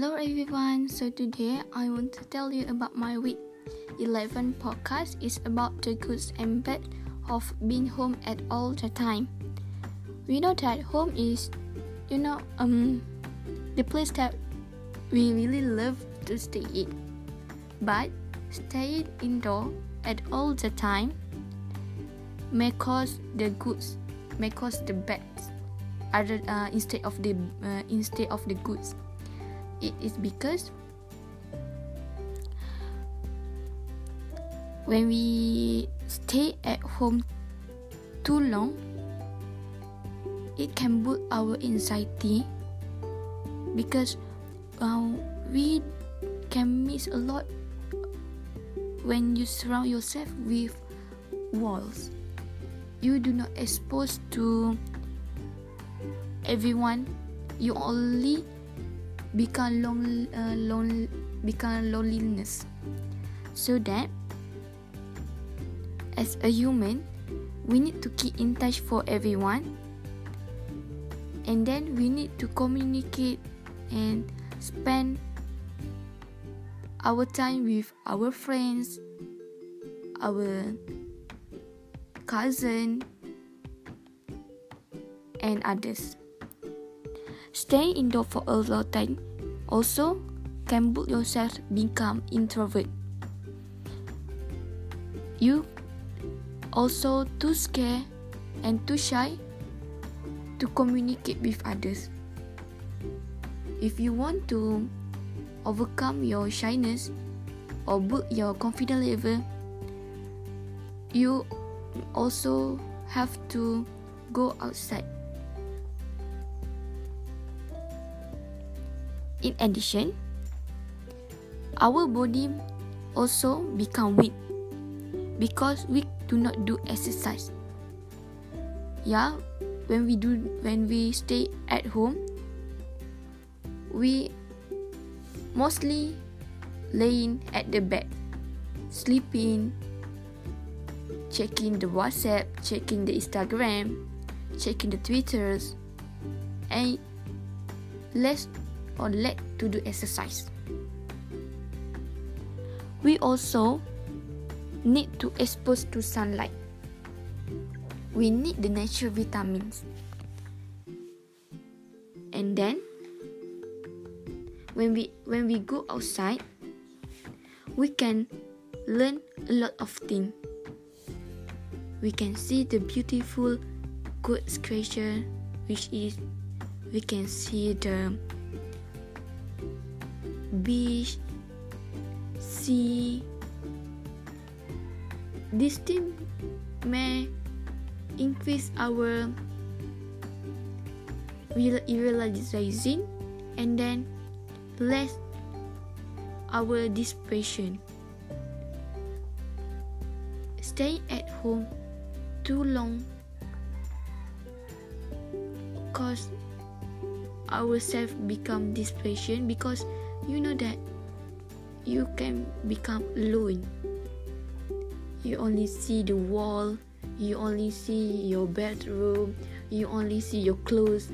Hello everyone. So today I want to tell you about my week. 11 podcast is about the goods and bad of being home at all the time. We know that home is you know um the place that we really love to stay in. But staying indoor at all the time may cause the goods, may cause the bad other uh, instead of the uh, instead of the goods it is because when we stay at home too long it can build our anxiety because uh, we can miss a lot when you surround yourself with walls. You do not expose to everyone. You only become long, uh, lon- become loneliness. So that as a human we need to keep in touch for everyone. And then we need to communicate and spend our time with our friends our cousin and others Staying indoor for a long time also can build yourself become introvert. You also too scared and too shy to communicate with others. If you want to overcome your shyness or build your confidence level, you also have to go outside In addition, our body also become weak because we do not do exercise. Yeah, when we do when we stay at home, we mostly laying at the bed, sleeping, checking the WhatsApp, checking the Instagram, checking the Twitters, and less or let to do exercise. We also need to expose to sunlight. We need the natural vitamins. And then when we when we go outside, we can learn a lot of things. We can see the beautiful good creature which is we can see the beach, sea. This thing may increase our realizing and then less our depression. Stay at home too long cause ourselves become depression because you know that you can become alone. You only see the wall, you only see your bedroom, you only see your clothes.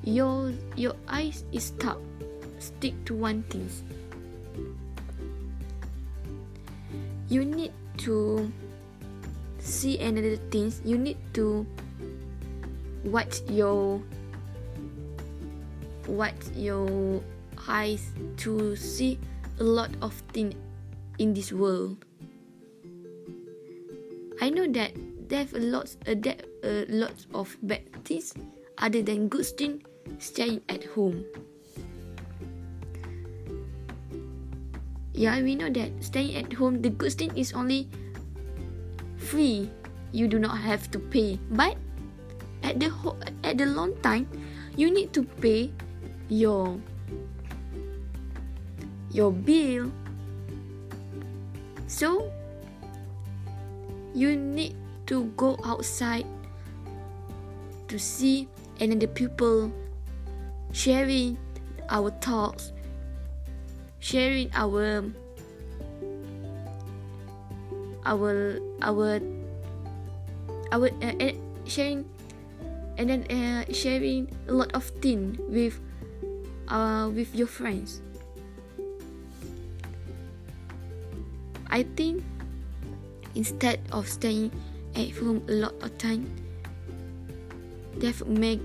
Your your eyes is stuck, stick to one thing. You need to see another things. You need to watch your what your eyes to see a lot of things in this world. I know that there's a lot, uh, there a lot of bad things other than good things staying at home. Yeah, we know that staying at home, the good thing is only free. You do not have to pay, but at the ho- at the long time, you need to pay your your bill. So, you need to go outside to see another people sharing our thoughts, sharing our our our our uh, sharing and then uh, sharing a lot of things with uh, with your friends. I think instead of staying at home a lot of time, that may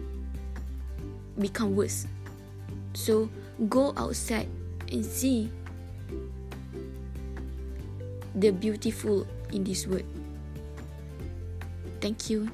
become worse. So go outside and see the beautiful in this world. Thank you.